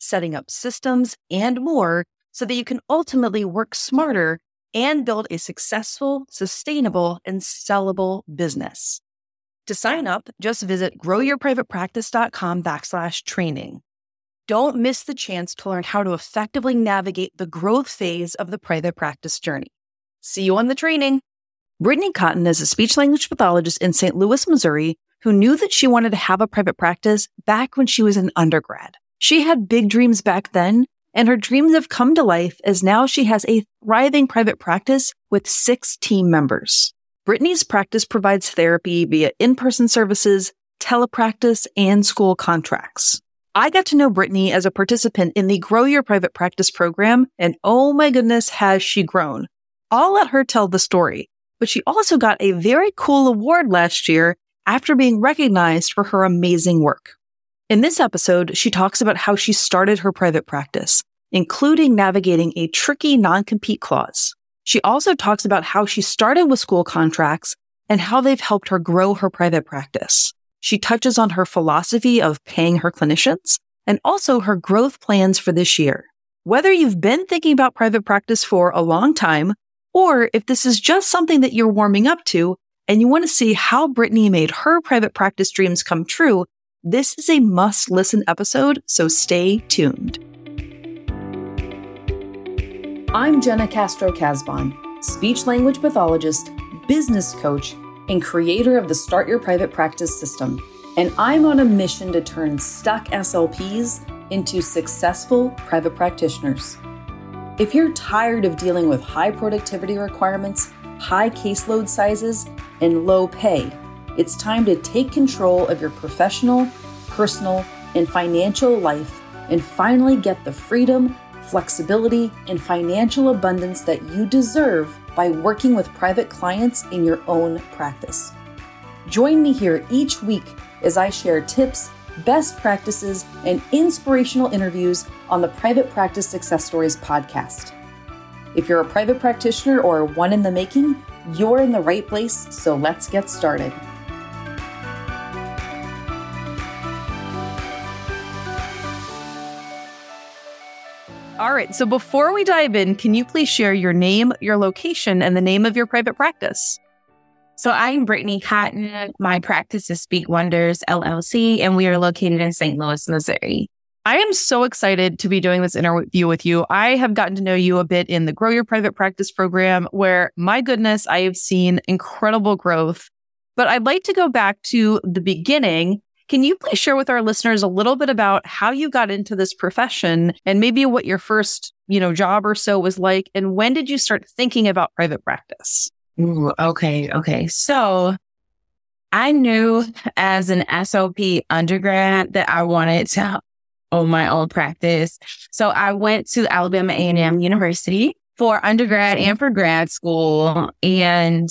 setting up systems, and more so that you can ultimately work smarter and build a successful, sustainable, and sellable business. To sign up, just visit growyourprivatepractice.com backslash training. Don't miss the chance to learn how to effectively navigate the growth phase of the private practice journey. See you on the training. Brittany Cotton is a speech language pathologist in St. Louis, Missouri, who knew that she wanted to have a private practice back when she was an undergrad. She had big dreams back then, and her dreams have come to life as now she has a thriving private practice with six team members. Brittany's practice provides therapy via in-person services, telepractice, and school contracts. I got to know Brittany as a participant in the Grow Your Private Practice program, and oh my goodness, has she grown. I'll let her tell the story, but she also got a very cool award last year after being recognized for her amazing work. In this episode, she talks about how she started her private practice, including navigating a tricky non-compete clause. She also talks about how she started with school contracts and how they've helped her grow her private practice. She touches on her philosophy of paying her clinicians and also her growth plans for this year. Whether you've been thinking about private practice for a long time, or if this is just something that you're warming up to and you want to see how Brittany made her private practice dreams come true, this is a must listen episode, so stay tuned. I'm Jena Castro Casbon, speech language pathologist, business coach, and creator of the Start Your Private Practice system. And I'm on a mission to turn stuck SLPs into successful private practitioners. If you're tired of dealing with high productivity requirements, high caseload sizes, and low pay, it's time to take control of your professional, personal, and financial life and finally get the freedom, flexibility, and financial abundance that you deserve by working with private clients in your own practice. Join me here each week as I share tips, best practices, and inspirational interviews on the Private Practice Success Stories podcast. If you're a private practitioner or one in the making, you're in the right place, so let's get started. Right. So before we dive in, can you please share your name, your location, and the name of your private practice? So I'm Brittany Cotton. My practice is Speak Wonders LLC, and we are located in St. Louis, Missouri. I am so excited to be doing this interview with you. I have gotten to know you a bit in the Grow Your Private Practice program, where my goodness, I have seen incredible growth. But I'd like to go back to the beginning can you please share with our listeners a little bit about how you got into this profession and maybe what your first, you know, job or so was like and when did you start thinking about private practice? Ooh, okay, okay. So I knew as an SLP undergrad that I wanted to own my own practice. So I went to Alabama A&M University for undergrad and for grad school and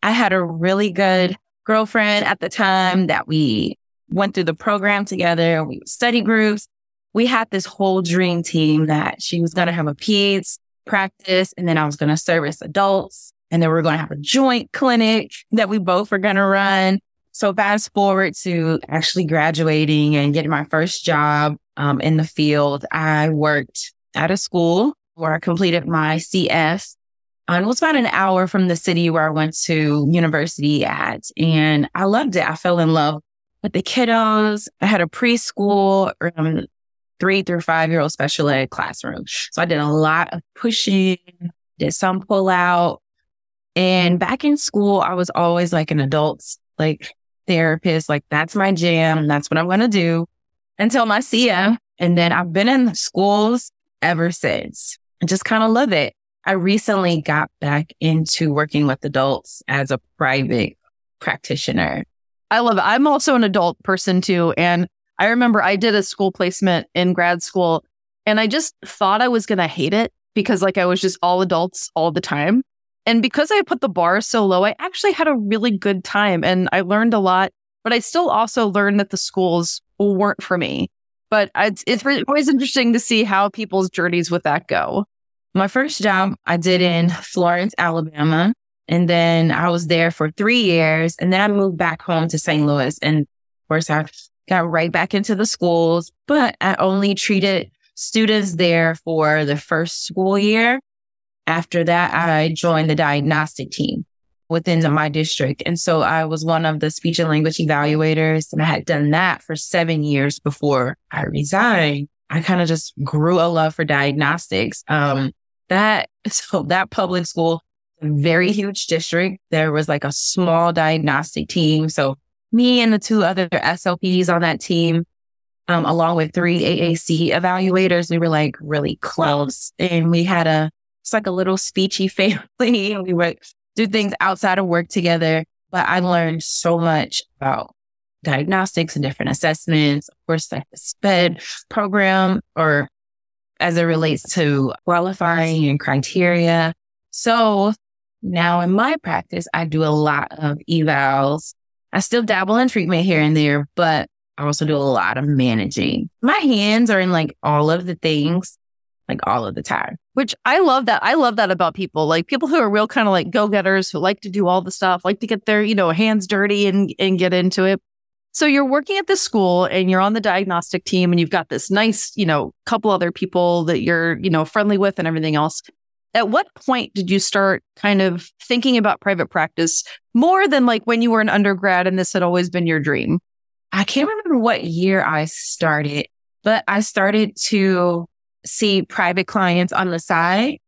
I had a really good girlfriend at the time that we went through the program together. We study groups. We had this whole dream team that she was going to have a peds practice and then I was going to service adults and then we are going to have a joint clinic that we both were going to run. So fast forward to actually graduating and getting my first job um, in the field. I worked at a school where I completed my CF and it was about an hour from the city where I went to university at. And I loved it. I fell in love with the kiddos. I had a preschool, um, three through five year old special ed classroom. So I did a lot of pushing, did some pull out. And back in school, I was always like an adult, like therapist. Like that's my jam. That's what I'm going to do until my CF. And then I've been in schools ever since. I just kind of love it. I recently got back into working with adults as a private practitioner. I love it. I'm also an adult person too. And I remember I did a school placement in grad school And I just thought I was going to hate it because like I was just all adults all the time. And because I put the bar so low, I actually had a really good time and I learned a lot, but I still also learned that the schools weren't for me. But it's, it's always interesting to see how people's journeys with that go. My first job I did in Florence, Alabama. And then I was there for three years. And then I moved back home to St. Louis. And of course, I got right back into the schools, but I only treated students there for the first school year. After that, I joined the diagnostic team within my district. And so I was one of the speech and language evaluators. And I had done that for seven years before I resigned. I kind of just grew a love for diagnostics. Um, that, so that public school, very huge district. There was like a small diagnostic team. So me and the two other SLPs on that team, um, along with three AAC evaluators, we were like really close and we had a, it's like a little speechy family. and we would do things outside of work together, but I learned so much about diagnostics and different assessments. Of course, like the SPED program or as it relates to qualifying and criteria. So now in my practice, I do a lot of evals. I still dabble in treatment here and there, but I also do a lot of managing. My hands are in like all of the things, like all of the time. Which I love that. I love that about people, like people who are real kind of like go getters who like to do all the stuff, like to get their, you know, hands dirty and, and get into it. So you're working at this school and you're on the diagnostic team and you've got this nice, you know, couple other people that you're, you know, friendly with and everything else. At what point did you start kind of thinking about private practice more than like when you were an undergrad and this had always been your dream? I can't remember what year I started, but I started to see private clients on the side.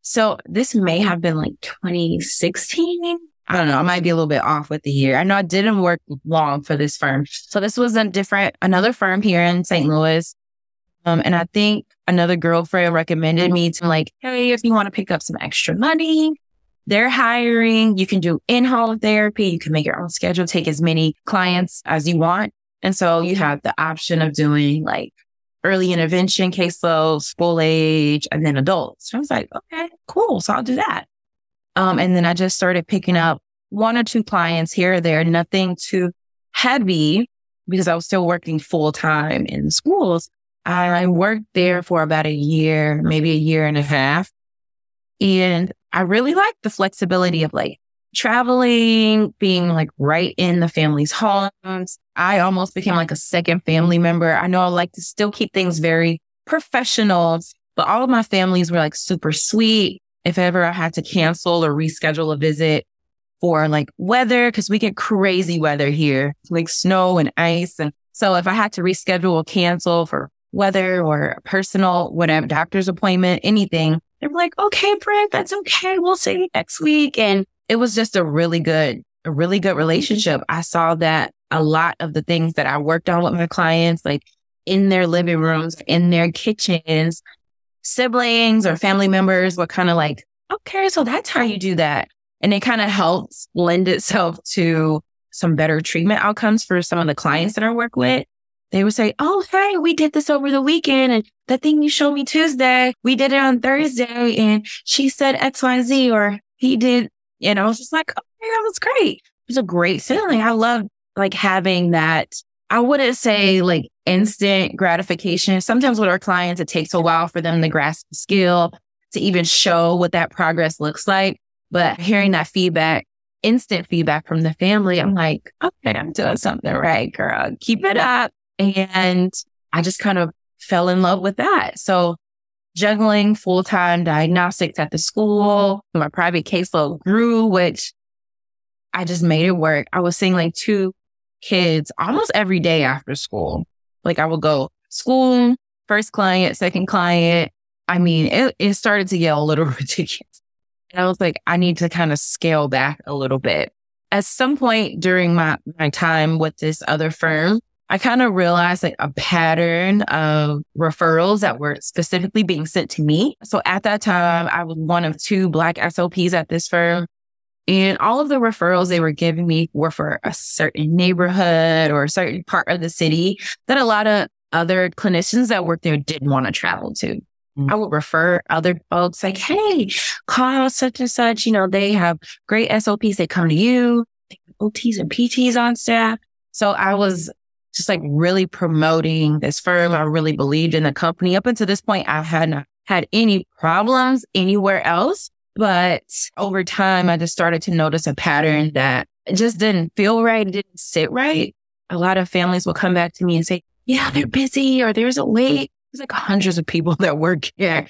So this may have been like 2016. I don't know. I might be a little bit off with the year. I know I didn't work long for this firm. So this was a different, another firm here in St. Louis. Um, and I think another girlfriend recommended me to like, hey, if you want to pick up some extra money, they're hiring. You can do in-home therapy. You can make your own schedule, take as many clients as you want. And so you have the option of doing like early intervention caseloads, school age, and then adults. So I was like, okay, cool. So I'll do that. Um, and then I just started picking up one or two clients here or there, nothing too heavy because I was still working full time in schools. I worked there for about a year, maybe a year and a half. And I really liked the flexibility of like traveling, being like right in the family's homes. I almost became like a second family member. I know I like to still keep things very professional, but all of my families were like super sweet if ever I had to cancel or reschedule a visit for like weather, because we get crazy weather here, like snow and ice. And so if I had to reschedule or cancel for weather or personal, whatever, doctor's appointment, anything, They're like, okay, Britt, that's okay. We'll see you next week. And it was just a really good, a really good relationship. I saw that a lot of the things that I worked on with my clients, like in their living rooms, in their kitchens, siblings or family members were kind of like, okay, so that's how you do that. And it kind of helps lend itself to some better treatment outcomes for some of the clients that I work with. They would say, Oh, hey, we did this over the weekend. And the thing you showed me Tuesday, we did it on Thursday. And she said XYZ or he did. And I was just like, oh, Okay, that was great. It was a great feeling. I love like having that I wouldn't say like instant gratification. Sometimes with our clients, it takes a while for them to grasp the skill to even show what that progress looks like. But hearing that feedback, instant feedback from the family, I'm like, okay, I'm doing something right, girl. Keep it up. And I just kind of fell in love with that. So juggling full time diagnostics at the school, my private caseload grew, which I just made it work. I was seeing like two kids almost every day after school. Like I would go school, first client, second client. I mean, it, it started to get a little ridiculous. And I was like, I need to kind of scale back a little bit. At some point during my, my time with this other firm, I kind of realized like a pattern of referrals that were specifically being sent to me. So at that time, I was one of two black SLPs at this firm. And all of the referrals they were giving me were for a certain neighborhood or a certain part of the city that a lot of other clinicians that worked there didn't want to travel to. Mm. I would refer other folks like, hey, call such and such. You know, they have great SLPs. They come to you, OTs and PTs on staff. So I was just like really promoting this firm. I really believed in the company. Up until this point, I hadn't had any problems anywhere else. But over time, I just started to notice a pattern that just didn't feel right. It didn't sit right. A lot of families will come back to me and say, yeah, they're busy or there's a wait there's like hundreds of people that work here.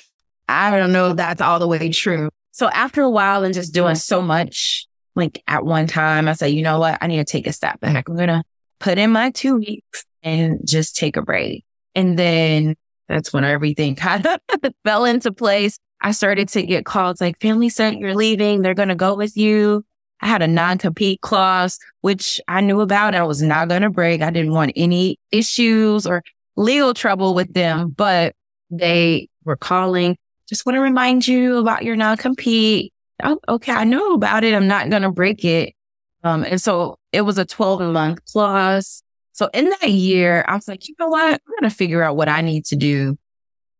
I don't know if that's all the way true. So after a while and just doing so much, like at one time, I said, you know what? I need to take a step back. I'm going to put in my two weeks and just take a break. And then that's when everything kind of fell into place. I started to get calls like family said you're leaving. They're going to go with you. I had a non-compete clause, which I knew about. I was not going to break. I didn't want any issues or legal trouble with them, but they were calling. Just want to remind you about your non compete. Oh, okay. I know about it. I'm not going to break it. Um, and so it was a 12 month clause. So in that year, I was like, you know what? I'm going to figure out what I need to do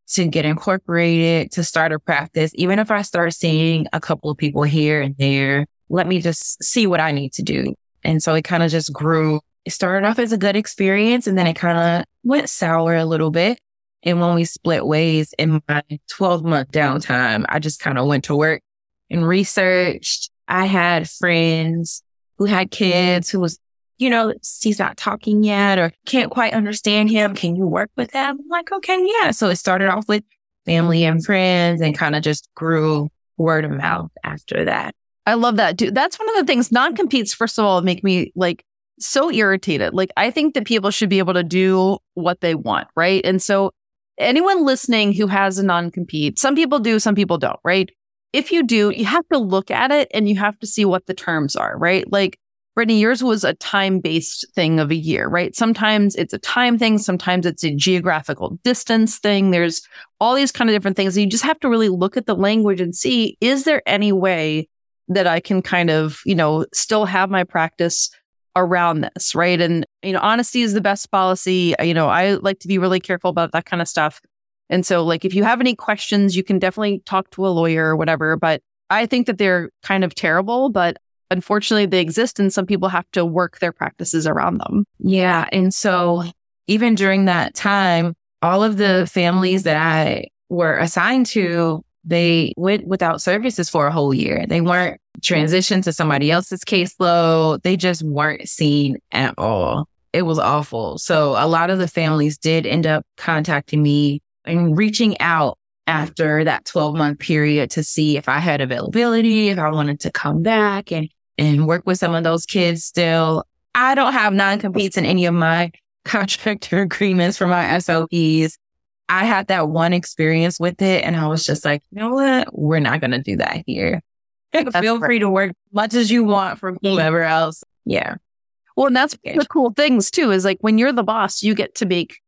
to get incorporated, to start a practice. Even if I start seeing a couple of people here and there, let me just see what I need to do. And so it kind of just grew it started off as a good experience and then it kind of went sour a little bit. And when we split ways in my 12 month downtime, I just kind of went to work and researched. I had friends who had kids who was, you know, he's not talking yet or can't quite understand him. Can you work with him? I'm like, okay, yeah. So it started off with family and friends and kind of just grew word of mouth after that. I love that. Dude, that's one of the things non competes, first of all, make me like so irritated. Like, I think that people should be able to do what they want, right? And so, anyone listening who has a non compete, some people do, some people don't, right? If you do, you have to look at it and you have to see what the terms are, right? Like, Brittany, yours was a time based thing of a year, right? Sometimes it's a time thing, sometimes it's a geographical distance thing. There's all these kind of different things. You just have to really look at the language and see is there any way that I can kind of, you know, still have my practice around this, right? And, you know, honesty is the best policy. You know, I like to be really careful about that kind of stuff. And so, like, if you have any questions, you can definitely talk to a lawyer or whatever. But I think that they're kind of terrible, but unfortunately, they exist and some people have to work their practices around them. Yeah. And so, even during that time, all of the families that I were assigned to, they went without services for a whole year. They weren't transitioned to somebody else's caseload. They just weren't seen at all. It was awful. So a lot of the families did end up contacting me and reaching out after that 12 month period to see if I had availability, if I wanted to come back and, and work with some of those kids still. I don't have non competes in any of my contractor agreements for my SLPs. I had that one experience with it and I was just like, you know what? We're not going to do that here. Feel free to work much as you want from whoever else. Yeah. Well, and that's the cool things too, is like when you're the boss, you get to make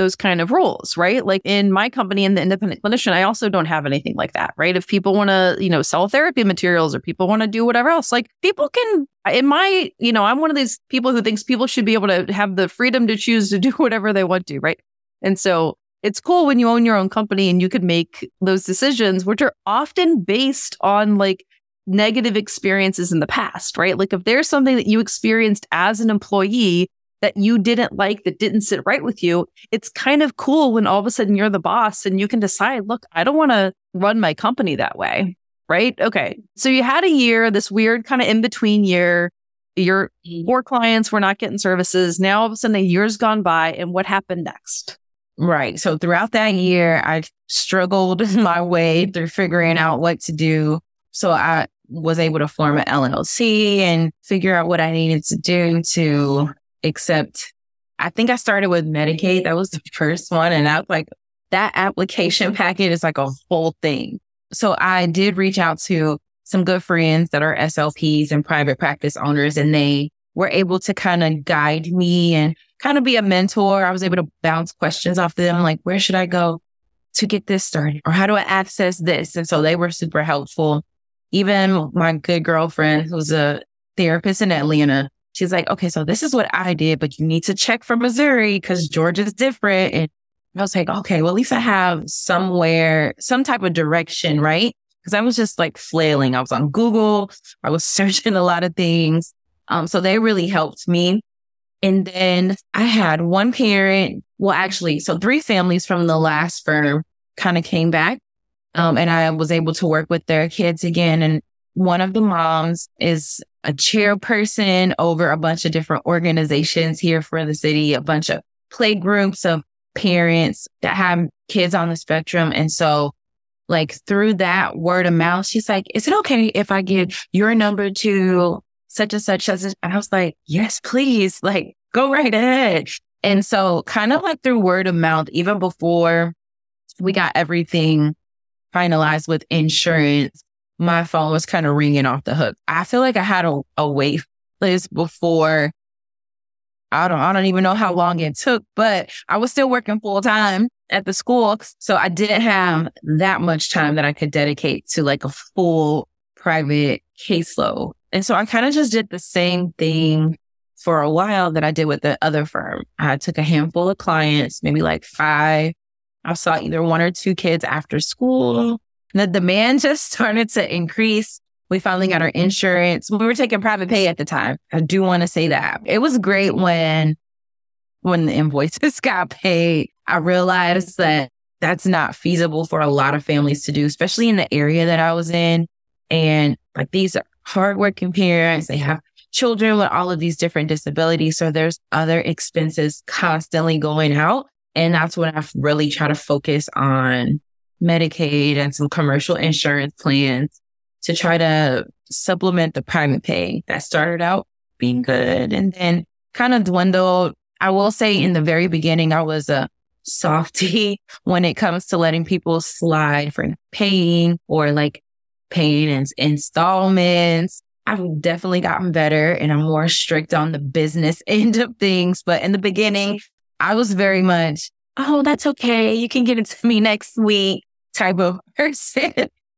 those kind of rules, right? Like in my company, in the independent clinician, I also don't have anything like that, right? If people want to, you know, sell therapy materials or people want to do whatever else, like people can, in my, you know, I'm one of these people who thinks people should be able to have the freedom to choose to do whatever they want to, right? And so it's cool when you own your own company and you could make those decisions, which are often based on like negative experiences in the past, right? Like if there's something that you experienced as an employee that you didn't like, that didn't sit right with you, it's kind of cool when all of a sudden you're the boss and you can decide, look, I don't want to run my company that way, right? Okay. So you had a year, this weird kind of in between year. Your mm. more clients were not getting services. Now all of a sudden a year's gone by. And what happened next? Right. So throughout that year, I struggled my way mm-hmm. through figuring out what to do. So I was able to form an LLC and figure out what I needed to do to accept. I think I started with Medicaid. That was the first one. And I was like, that application packet is like a whole thing. So I did reach out to some good friends that are SLPs and private practice owners, and they were able to kind of guide me and kind of be a mentor. I was able to bounce questions off of them, like, where should I go to get this started? Or how do I access this? And so they were super helpful even my good girlfriend who's a therapist in Atlanta, she's like, okay, so this is what I did, but you need to check for Missouri because Georgia's different. And I was like, okay, well, at least I have somewhere, some type of direction, right? Because I was just like flailing. I was on Google, I was searching a lot of things. Um, so they really helped me. And then I had one parent, well, actually, so three families from the last firm kind of came back. Um, and I was able to work with their kids again. And one of the moms is a chairperson over a bunch of different organizations here for the city, a bunch of play groups of parents that have kids on the spectrum. And so like through that word of mouth, she's like, is it okay if I give your number to such and such? And I was like, yes, please, like go right ahead. And so kind of like through word of mouth, even before we got everything finalized with insurance, my phone was kind of ringing off the hook. I feel like I had a, a wait list before. I don't, I don't even know how long it took, but I was still working full time at the school. So I didn't have that much time that I could dedicate to like a full private caseload. And so I kind of just did the same thing for a while that I did with the other firm. I took a handful of clients, maybe like five. I saw either one or two kids after school. The demand just started to increase. We finally got our insurance. We were taking private pay at the time. I do want to say that. It was great when when the invoices got paid. I realized that that's not feasible for a lot of families to do, especially in the area that I was in. And like these are hardworking parents. They have children with all of these different disabilities. So there's other expenses constantly going out. And that's when I've really tried to focus on Medicaid and some commercial insurance plans to try to supplement the private pay that started out being good and then kind of dwindled. I will say in the very beginning, I was a softy when it comes to letting people slide for paying or like paying in installments. I've definitely gotten better and I'm more strict on the business end of things. But in the beginning, I was very much, oh, that's okay. You can get it to me next week type of person,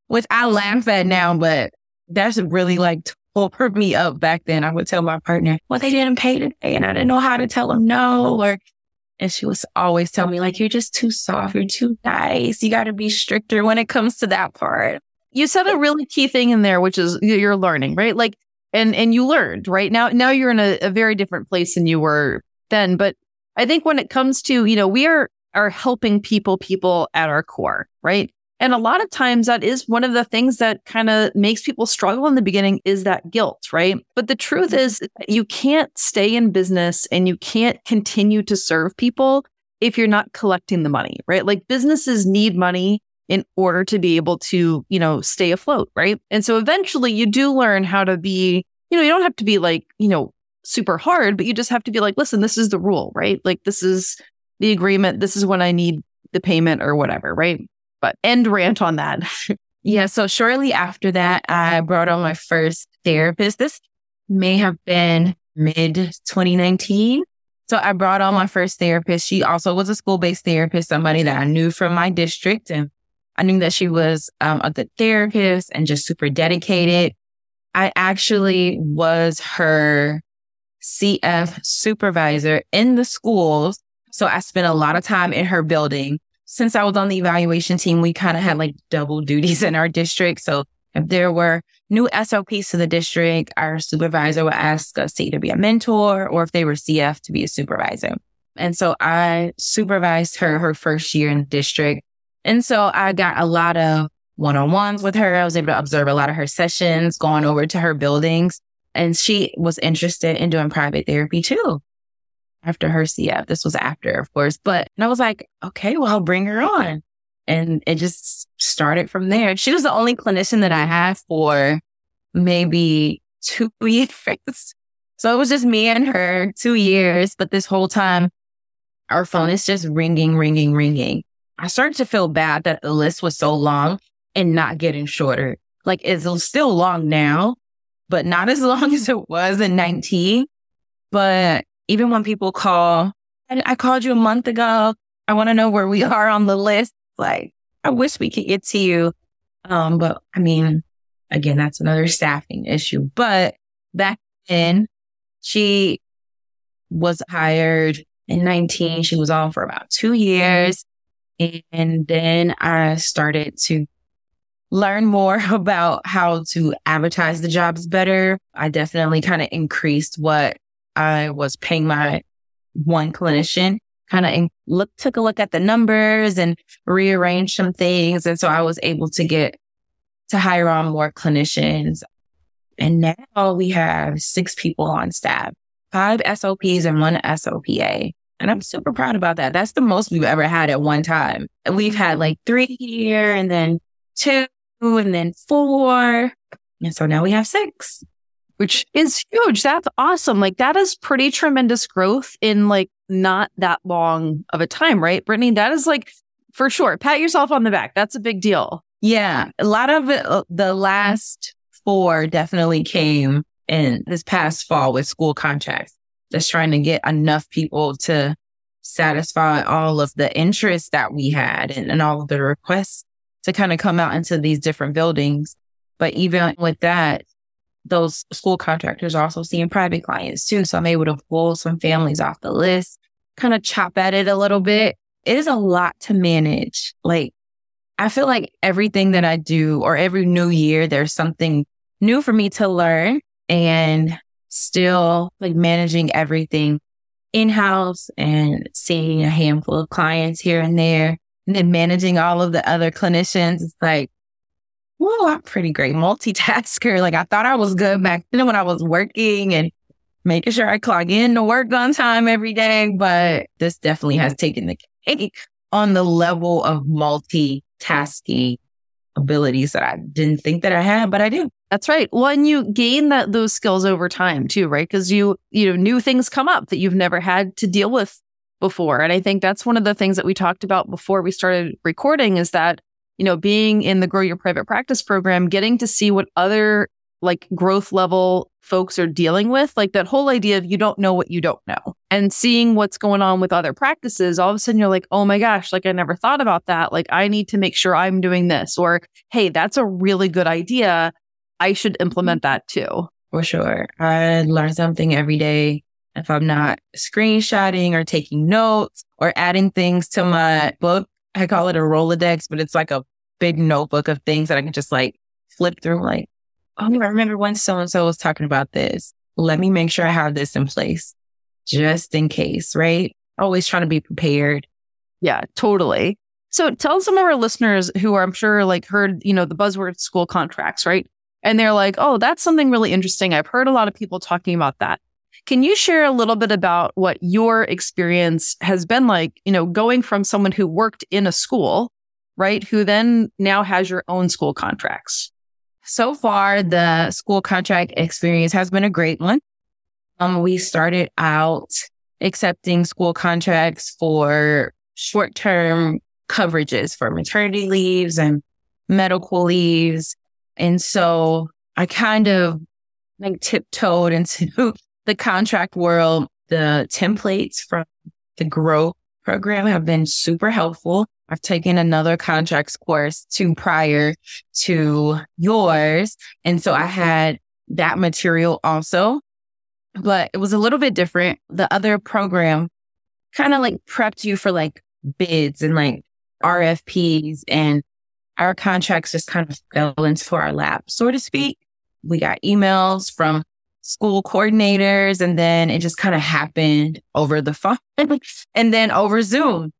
which I laugh at now, but that's really like tore me up back then. I would tell my partner, well, they didn't pay today and I didn't know how to tell them no. Or, and she was always telling me like, you're just too soft. You're too nice. You got to be stricter when it comes to that part. You said a really key thing in there, which is you're learning, right? Like, and, and you learned, right? Now, now you're in a, a very different place than you were then. But I think when it comes to, you know, we are are helping people, people at our core, right? And a lot of times that is one of the things that kind of makes people struggle in the beginning is that guilt, right? But the truth mm-hmm. is you can't stay in business and you can't continue to serve people if you're not collecting the money, right? Like businesses need money in order to be able to, you know, stay afloat, right? And so eventually you do learn how to be, you know, you don't have to be like, you know, super hard, but you just have to be like, listen, this is the rule, right? Like this is the agreement. This is when I need the payment or whatever, right? But end rant on that. yeah. So shortly after that, I brought on my first therapist. This may have been mid 2019. So I brought on my first therapist. She also was a school based therapist, somebody that I knew from my district. And I knew that she was um, a good therapist and just super dedicated. I actually was her CF supervisor in the schools so I spent a lot of time in her building. Since I was on the evaluation team, we kind of had like double duties in our district. So if there were new SLPs to the district, our supervisor would ask us to either be a mentor or if they were CF to be a supervisor. And so I supervised her her first year in the district. And so I got a lot of one on ones with her. I was able to observe a lot of her sessions, going over to her buildings. And she was interested in doing private therapy too after her CF. This was after, of course. But and I was like, okay, well, I'll bring her on. And it just started from there. She was the only clinician that I had for maybe two years. So it was just me and her two years. But this whole time, our phone is just ringing, ringing, ringing. I started to feel bad that the list was so long and not getting shorter. Like it's still long now, but not as long as it was in 19. But even when people call, and I called you a month ago. I want to know where we are on the list. Like, I wish we could get to you. Um, but I mean, again, that's another staffing issue. But back then, She was hired in 19. She was on for about two years. And then I started to learn more about how to advertise the jobs better. I definitely kind of increased what I was paying my one clinician, kind of look, took a look at the numbers and rearranged some things. And so I was able to get to hire on more clinicians. And now we have six people on staff, five SLPs and one SLPA. And I'm super proud about that. That's the most we've ever had at one time. We've had like three here and then two and then four. And so now we have six. Which is huge. That's awesome. Like that is pretty tremendous growth in like not that long of a time, right? Brittany, that is like for sure. Pat yourself on the back. That's a big deal. Yeah. A lot of it, uh, the last four definitely came in this past fall with school contracts. Just trying to get enough people to satisfy all of the interests that we had and, and all of the requests to kind of come out into these different buildings. But even with that, those school contractors are also seeing private clients too. So I'm able to pull some families off the list, kind of chop at it a little bit. It is a lot to manage. Like, I feel like everything that I do or every new year, there's something new for me to learn and still like managing everything in house and seeing a handful of clients here and there and then managing all of the other clinicians, it's like, whoa, I'm pretty great multitasker. Like I thought I was good back then when I was working and making sure I clock in to work on time every day. But this definitely has taken the cake on the level of multitasking abilities that I didn't think that I had, but I do. That's right. Well, and you gain that those skills over time too, right? Because you, you know, new things come up that you've never had to deal with before. And I think that's one of the things that we talked about before we started recording is that, you know, being in the Grow Your Private Practice program, getting to see what other like growth level folks are dealing with, like that whole idea of you don't know what you don't know and seeing what's going on with other practices, all of a sudden you're like, oh my gosh, like I never thought about that. Like I need to make sure I'm doing this or, hey, that's a really good idea. I should implement that too. For sure. I learn something every day if I'm not screenshotting or taking notes or adding things to my book, I call it a Rolodex, but it's like a big notebook of things that I can just like flip through. Like, oh, I remember when so and so was talking about this. Let me make sure I have this in place just in case, right? Always trying to be prepared. Yeah, totally. So tell some of our listeners who are, I'm sure, like heard, you know, the buzzword school contracts, right? And they're like, oh, that's something really interesting. I've heard a lot of people talking about that. Can you share a little bit about what your experience has been like, you know, going from someone who worked in a school, right, who then now has your own school contracts? So far, the school contract experience has been a great one. Um, we started out accepting school contracts for short term coverages for maternity leaves and medical leaves. And so I kind of like tiptoed into the contract world, the templates from the Grow program have been super helpful. I've taken another contracts course to prior to yours. And so I had that material also, but it was a little bit different. The other program kind of like prepped you for like bids and like RFPs and our contracts just kind of fell into our lap, so to speak. We got emails from school coordinators. And then it just kind of happened over the phone and then over Zoom,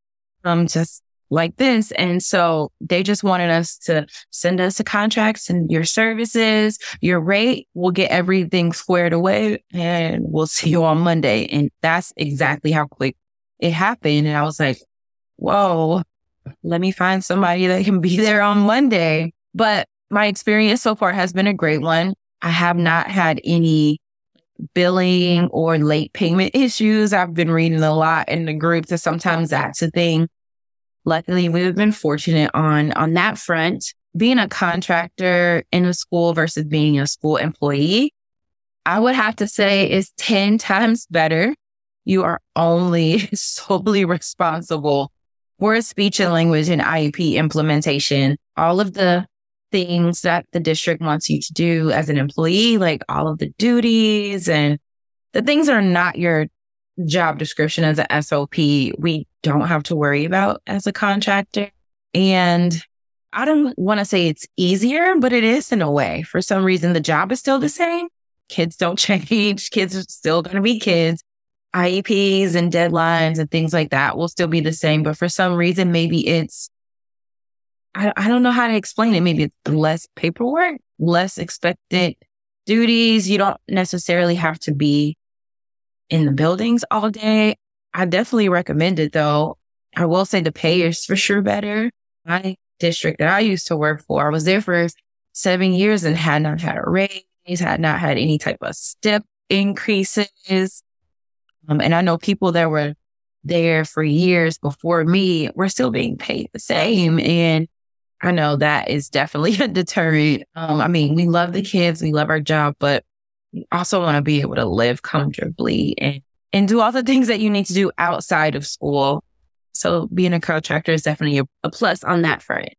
um, just like this. And so they just wanted us to send us the contracts and your services, your rate. We'll get everything squared away and we'll see you on Monday. And that's exactly how quick it happened. And I was like, whoa, let me find somebody that can be there on Monday. But my experience so far has been a great one. I have not had any billing or late payment issues. I've been reading a lot in the group that sometimes that's a thing. Luckily, we've been fortunate on, on that front. Being a contractor in a school versus being a school employee, I would have to say is 10 times better. You are only solely responsible for speech and language and IEP implementation. All of the things that the district wants you to do as an employee, like all of the duties and the things that are not your job description as an SLP, we don't have to worry about as a contractor. And I don't want to say it's easier, but it is in a way. For some reason, the job is still the same. Kids don't change. Kids are still going to be kids. IEPs and deadlines and things like that will still be the same. But for some reason, maybe it's, I, I don't know how to explain it. Maybe it's less paperwork, less expected duties. You don't necessarily have to be in the buildings all day. I definitely recommend it though. I will say the pay is for sure better. My district that I used to work for, I was there for seven years and had not had a raise, had not had any type of step increases. Um, and I know people that were there for years before me were still being paid the same. And I know that is definitely a deterrent. Um, I mean, we love the kids, we love our job, but we also want to be able to live comfortably and, and do all the things that you need to do outside of school. So being a contractor is definitely a, a plus on that front.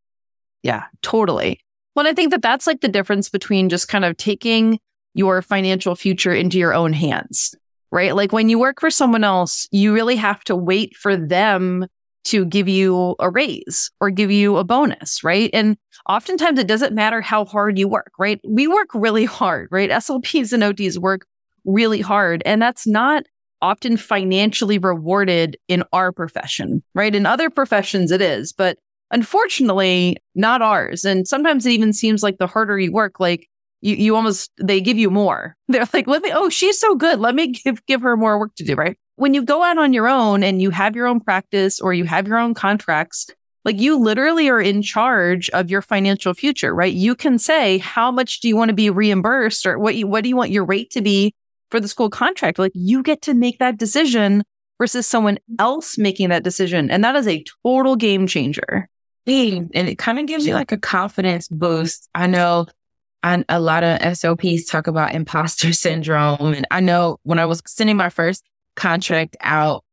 Yeah, totally. Well, I think that that's like the difference between just kind of taking your financial future into your own hands, right? Like when you work for someone else, you really have to wait for them to give you a raise or give you a bonus, right? And oftentimes it doesn't matter how hard you work, right? We work really hard, right? SLPs and OTs work really hard. And that's not often financially rewarded in our profession, right? In other professions, it is, but unfortunately, not ours. And sometimes it even seems like the harder you work, like you, you almost, they give you more. They're like, let me, oh, she's so good. Let me give, give her more work to do, right? When you go out on your own and you have your own practice or you have your own contracts, like you literally are in charge of your financial future, right? You can say, how much do you want to be reimbursed or what you, what do you want your rate to be for the school contract? Like you get to make that decision versus someone else making that decision. And that is a total game changer. And it kind of gives you like a confidence boost. I know a lot of SLPs talk about imposter syndrome. And I know when I was sending my first contract out,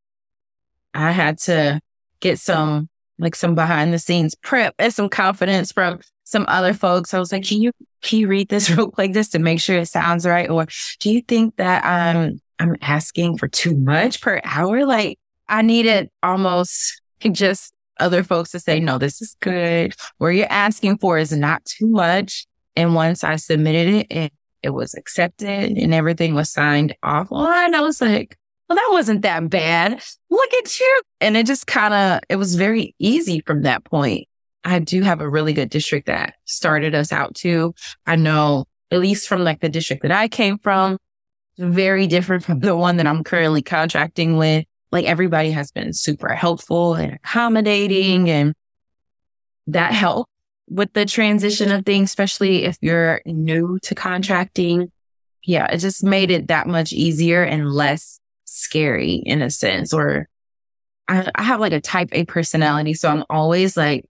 I had to get some like some behind the scenes prep and some confidence from some other folks. I was like, can you can you read this real quick just to make sure it sounds right? Or do you think that I'm I'm asking for too much per hour? Like I needed almost just other folks to say, no, this is good. Where you're asking for is not too much. And once I submitted it, it, it was accepted and everything was signed off on. I was like, well, that wasn't that bad. Look at you. And it just kind of, it was very easy from that point. I do have a really good district that started us out too. I know, at least from like the district that I came from, very different from the one that I'm currently contracting with. Like everybody has been super helpful and accommodating and that helped with the transition of things, especially if you're new to contracting. Yeah, it just made it that much easier and less scary in a sense, or I, I have like a type A personality. So I'm always like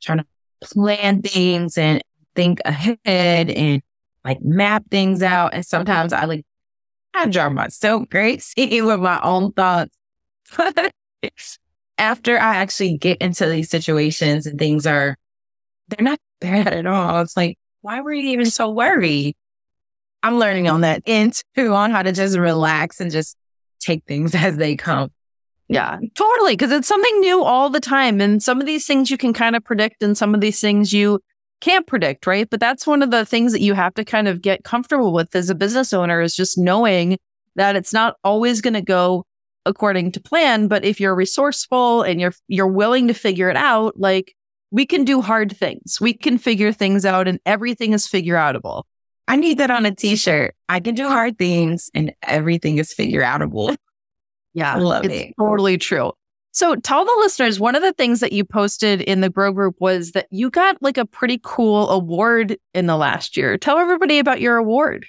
trying to plan things and think ahead and like map things out. And sometimes I like, I drive myself crazy with my own thoughts. But after I actually get into these situations and things are, they're not bad at all. It's like, why were you even so worried? I'm learning on that end too, on how to just relax and just take things as they come. Yeah, totally. Because it's something new all the time. And some of these things you can kind of predict, and some of these things you can't predict, right? But that's one of the things that you have to kind of get comfortable with as a business owner is just knowing that it's not always going to go according to plan. But if you're resourceful and you're you're willing to figure it out, like we can do hard things. We can figure things out and everything is figure outable. I need that on a t-shirt. I can do hard things and everything is figure outable. Yeah. I love it's it. Totally true. So tell the listeners one of the things that you posted in the Grow group was that you got like a pretty cool award in the last year. Tell everybody about your award.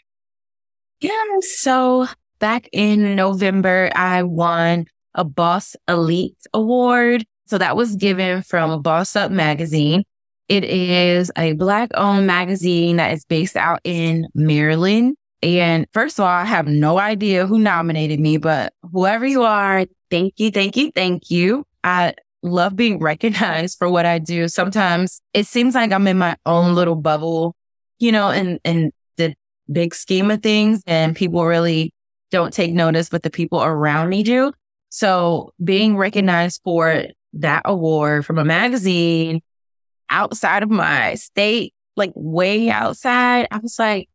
Yeah. So back in November, I won a Boss Elite Award. So that was given from Boss Up Magazine. It is a Black owned magazine that is based out in Maryland. And first of all, I have no idea who nominated me, but whoever you are, thank you, thank you, thank you. I love being recognized for what I do. Sometimes it seems like I'm in my own little bubble, you know, in, in the big scheme of things and people really don't take notice, but the people around me do. So being recognized for that award from a magazine outside of my state, like way outside, I was like,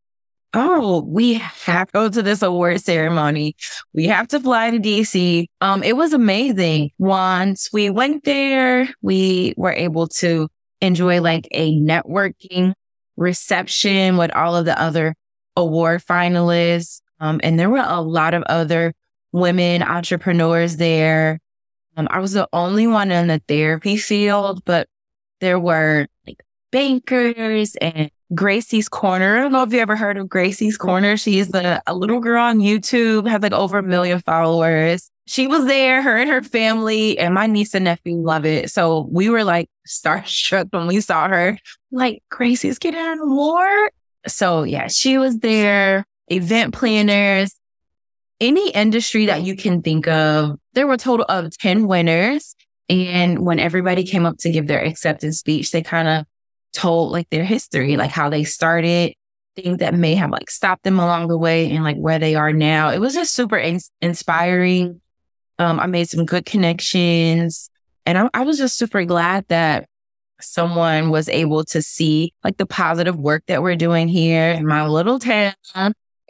oh, we have to go to this award ceremony. We have to fly to DC. Um, it was amazing. Once we went there, we were able to enjoy like a networking reception with all of the other award finalists. Um, and there were a lot of other women entrepreneurs there. Um, I was the only one in the therapy field, but there were like bankers and Gracie's Corner. I don't know if you ever heard of Gracie's Corner. She's a, a little girl on YouTube, has like over a million followers. She was there, her and her family, and my niece and nephew love it. So we were like starstruck when we saw her. Like, Gracie's getting award. So yeah, she was there, event planners, any industry that you can think of. There were a total of 10 winners. And when everybody came up to give their acceptance speech, they kind of told like their history, like how they started, things that may have like stopped them along the way and like where they are now. It was just super in- inspiring. Um, I made some good connections and I, I was just super glad that someone was able to see like the positive work that we're doing here in my little town.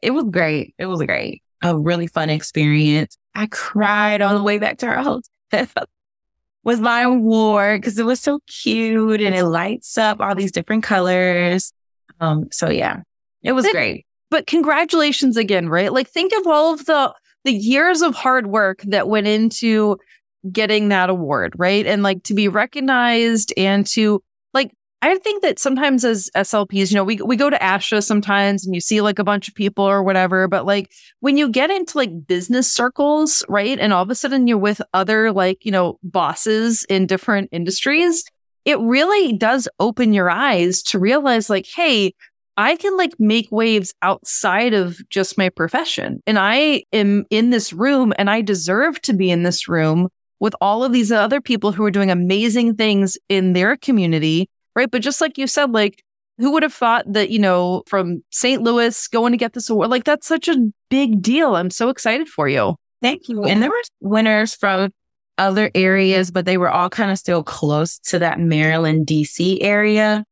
It was great. It was great. A really fun experience. I cried on the way back to our hotel was my award because it was so cute and it lights up all these different colors. Um, so yeah, it was but, great. But congratulations again, right? Like think of all of the the years of hard work that went into getting that award, right? And like to be recognized and to I think that sometimes as SLPs, you know, we, we go to ASHA sometimes and you see like a bunch of people or whatever, but like when you get into like business circles, right? And all of a sudden you're with other like, you know, bosses in different industries, it really does open your eyes to realize like, hey, I can like make waves outside of just my profession. And I am in this room and I deserve to be in this room with all of these other people who are doing amazing things in their community right? But just like you said, like, who would have thought that, you know, from St. Louis going to get this award? Like, that's such a big deal. I'm so excited for you. Thank you. Oh. And there were winners from other areas, but they were all kind of still close to that Maryland, DC area.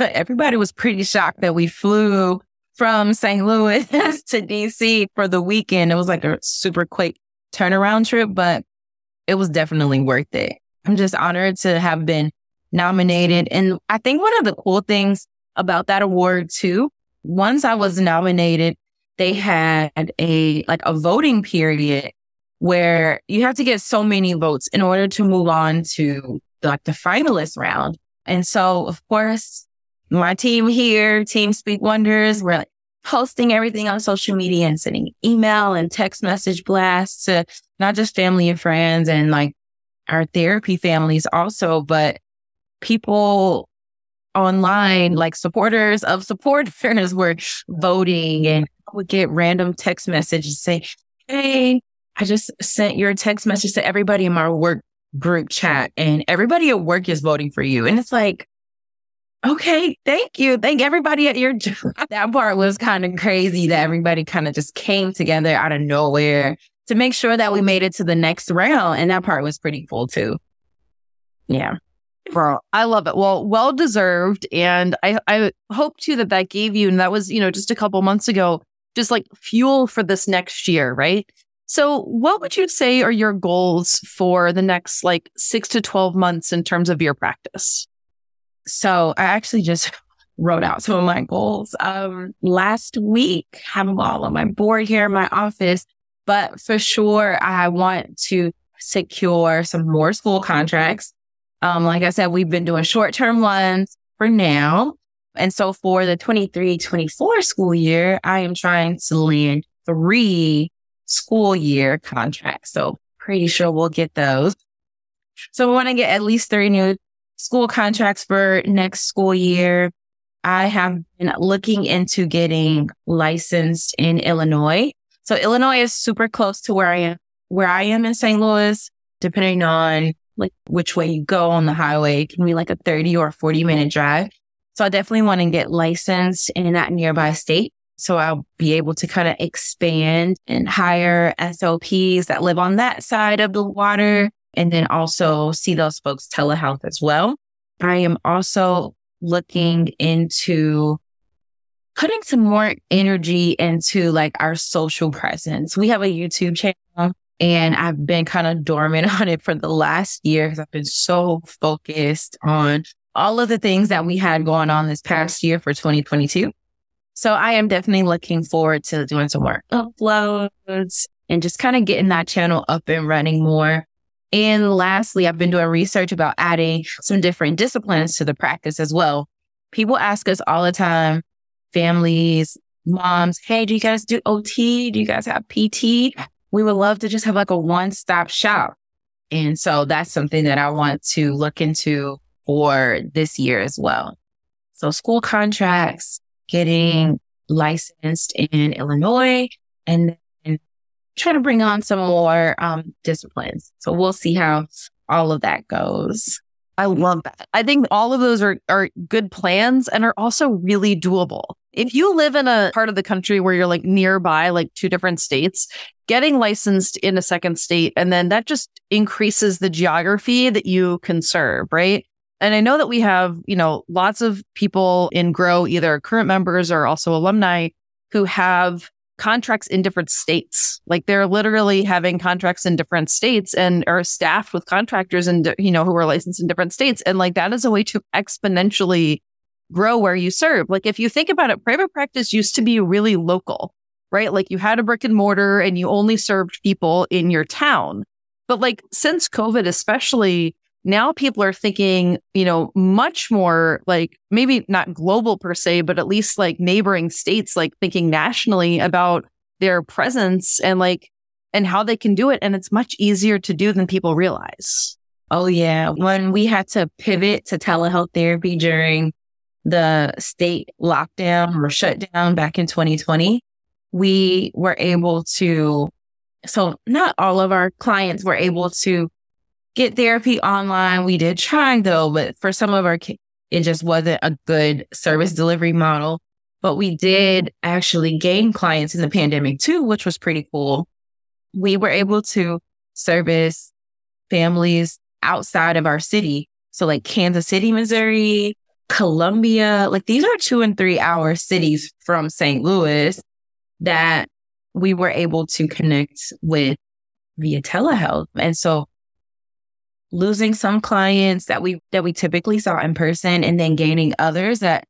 Everybody was pretty shocked that we flew from St. Louis to DC for the weekend. It was like a super quick turnaround trip, but it was definitely worth it. I'm just honored to have been nominated. And I think one of the cool things about that award too, once I was nominated, they had a like a voting period where you have to get so many votes in order to move on to like the finalist round. And so of course, my team here, Team Speak Wonders, we're like posting everything on social media and sending email and text message blasts to not just family and friends and like our therapy families also, but people online, like supporters of supporters were voting and I would get random text messages say, Hey, I just sent your text message to everybody in my work group chat and everybody at work is voting for you. And it's like, okay, thank you. Thank everybody at your job. That part was kind of crazy that everybody kind of just came together out of nowhere to make sure that we made it to the next round. And that part was pretty cool too. Yeah. I love it. Well, well deserved. And I, I hope too that that gave you, and that was, you know, just a couple months ago, just like fuel for this next year, right? So, what would you say are your goals for the next like six to 12 months in terms of your practice? So, I actually just wrote out some of my goals um, last week. Have them all on my board here in my office. But for sure, I want to secure some more school contracts. Um, like I said, we've been doing short term ones for now. And so for the 23 24 school year, I am trying to land three school year contracts. So pretty sure we'll get those. So we want to get at least three new school contracts for next school year. I have been looking into getting licensed in Illinois. So Illinois is super close to where I am, where I am in St. Louis, depending on like which way you go on the highway. It can be like a 30 or 40 minute drive. So I definitely want to get licensed in that nearby state. So I'll be able to kind of expand and hire SLPs that live on that side of the water and then also see those folks telehealth as well. I am also looking into putting some more energy into like our social presence. We have a YouTube channel and I've been kind of dormant on it for the last year because I've been so focused on all of the things that we had going on this past year for 2022. So I am definitely looking forward to doing some more uploads and just kind of getting that channel up and running more. And lastly, I've been doing research about adding some different disciplines to the practice as well. People ask us all the time, families, moms, hey, do you guys do OT? Do you guys have PT? We would love to just have like a one stop shop. And so that's something that I want to look into for this year as well. So school contracts, getting licensed in Illinois and then trying to bring on some more um, disciplines. So we'll see how all of that goes. I love that. I think all of those are, are good plans and are also really doable. If you live in a part of the country where you're like nearby, like two different states, getting licensed in a second state, and then that just increases the geography that you can serve, right? And I know that we have, you know, lots of people in Grow, either current members or also alumni who have contracts in different states. Like they're literally having contracts in different states and are staffed with contractors and, you know, who are licensed in different states. And like that is a way to exponentially grow where you serve. Like if you think about it, private practice used to be really local, right? Like you had a brick and mortar and you only served people in your town. But like since COVID, especially, now people are thinking, you know, much more like maybe not global per se, but at least like neighboring states, like thinking nationally about their presence and like, and how they can do it. And it's much easier to do than people realize. Oh, yeah. When we had to pivot to telehealth therapy during the state lockdown or shutdown back in 2020, we were able to, so not all of our clients were able to get therapy online. We did try though, but for some of our it just wasn't a good service delivery model. But we did actually gain clients in the pandemic too, which was pretty cool. We were able to service families outside of our city. So like Kansas City, Missouri, Columbia, like these are two and three hour cities from St. Louis that we were able to connect with via telehealth. And so losing some clients that we that we typically saw in person and then gaining others that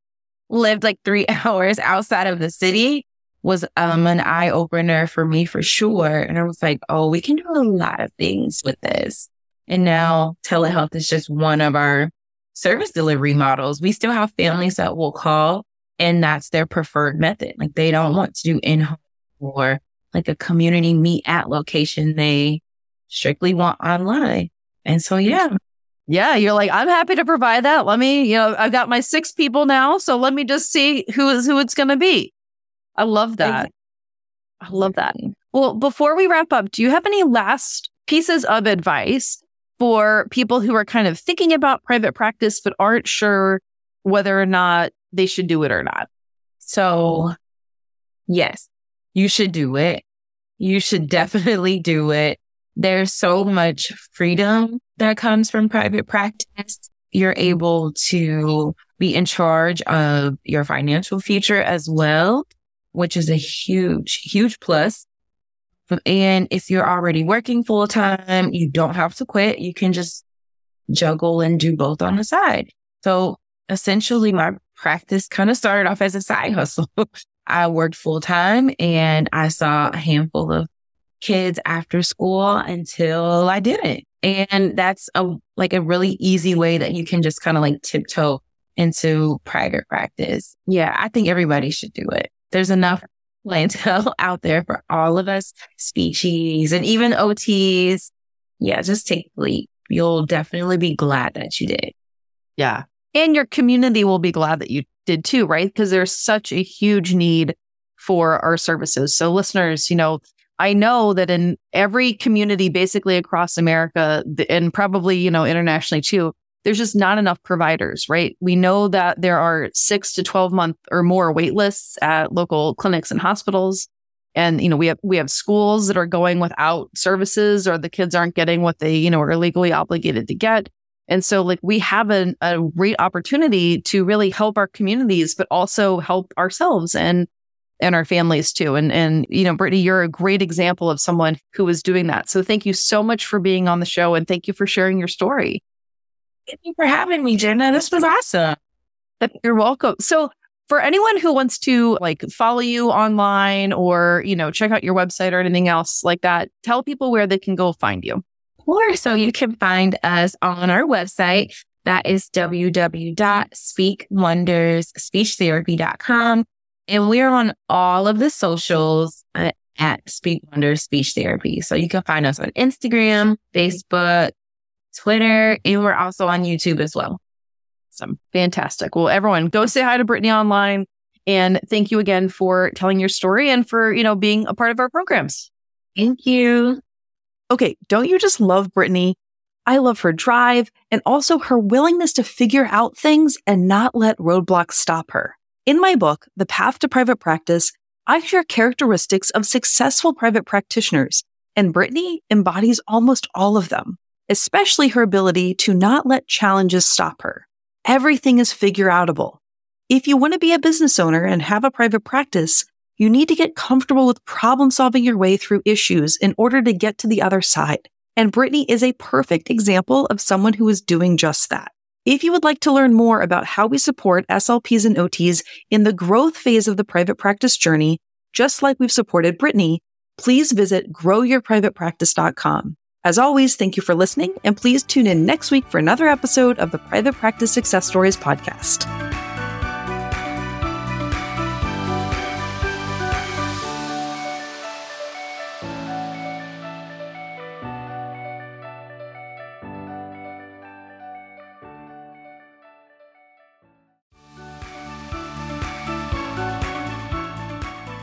lived like three hours outside of the city was um an eye opener for me for sure. And I was like, oh, we can do a lot of things with this. And now telehealth is just one of our service delivery models. We still have families that will call and that's their preferred method. Like they don't want to do in home or like a community meet at location. They strictly want online. And so, yeah. Yeah, you're like, I'm happy to provide that. Let me, you know, I've got my six people now. So let me just see who is who it's going to be. I love that. I love that. Well, before we wrap up, do you have any last pieces of advice for people who are kind of thinking about private practice, but aren't sure whether or not they should do it or not? So, yes, you should do it. You should definitely do it. There's so much freedom that comes from private practice. You're able to be in charge of your financial future as well, which is a huge, huge plus. And if you're already working full time, you don't have to quit. You can just juggle and do both on the side. So essentially my practice kind of started off as a side hustle. I worked full time and I saw a handful of kids after school until I didn't. And that's a like a really easy way that you can just kind of like tiptoe into private practice. Yeah, I think everybody should do it. There's enough clientele out there for all of us speechies and even OTs. Yeah, just take the leap. You'll definitely be glad that you did. Yeah. And your community will be glad that you did too, right? Because there's such a huge need for our services. So listeners, you know, I know that in every community, basically across America and probably, you know, internationally too, there's just not enough providers, right? We know that there are six to 12 month or more wait lists at local clinics and hospitals. And, you know, we have, we have schools that are going without services or the kids aren't getting what they, you know, are legally obligated to get. And so like we have a, a great opportunity to really help our communities, but also help ourselves and and our families too. And and you know, Brittany, you're a great example of someone who is doing that. So thank you so much for being on the show and thank you for sharing your story. Thank you for having me, Jena. This was awesome. You're welcome. So for anyone who wants to like follow you online or, you know, check out your website or anything else like that, tell people where they can go find you. Sure. So you can find us on our website. That is www.speakwondersspeechtherapy.com. And we're on all of the socials uh, at Speak Wonders Speech Therapy. So you can find us on Instagram, Facebook, Twitter, and we're also on YouTube as well. Awesome. Fantastic. Well, everyone go say hi to Brittany online. And thank you again for telling your story and for, you know, being a part of our programs. Thank you. Okay. Don't you just love Brittany? I love her drive and also her willingness to figure out things and not let roadblocks stop her. In my book, The Path to Private Practice, I share characteristics of successful private practitioners, and Brittany embodies almost all of them, especially her ability to not let challenges stop her. Everything is figure outable. If you want to be a business owner and have a private practice, you need to get comfortable with problem solving your way through issues in order to get to the other side. And Brittany is a perfect example of someone who is doing just that. If you would like to learn more about how we support SLPs and OTs in the growth phase of the private practice journey, just like we've supported Brittany, please visit growyourprivatepractice.com. As always, thank you for listening, and please tune in next week for another episode of the Private Practice Success Stories podcast.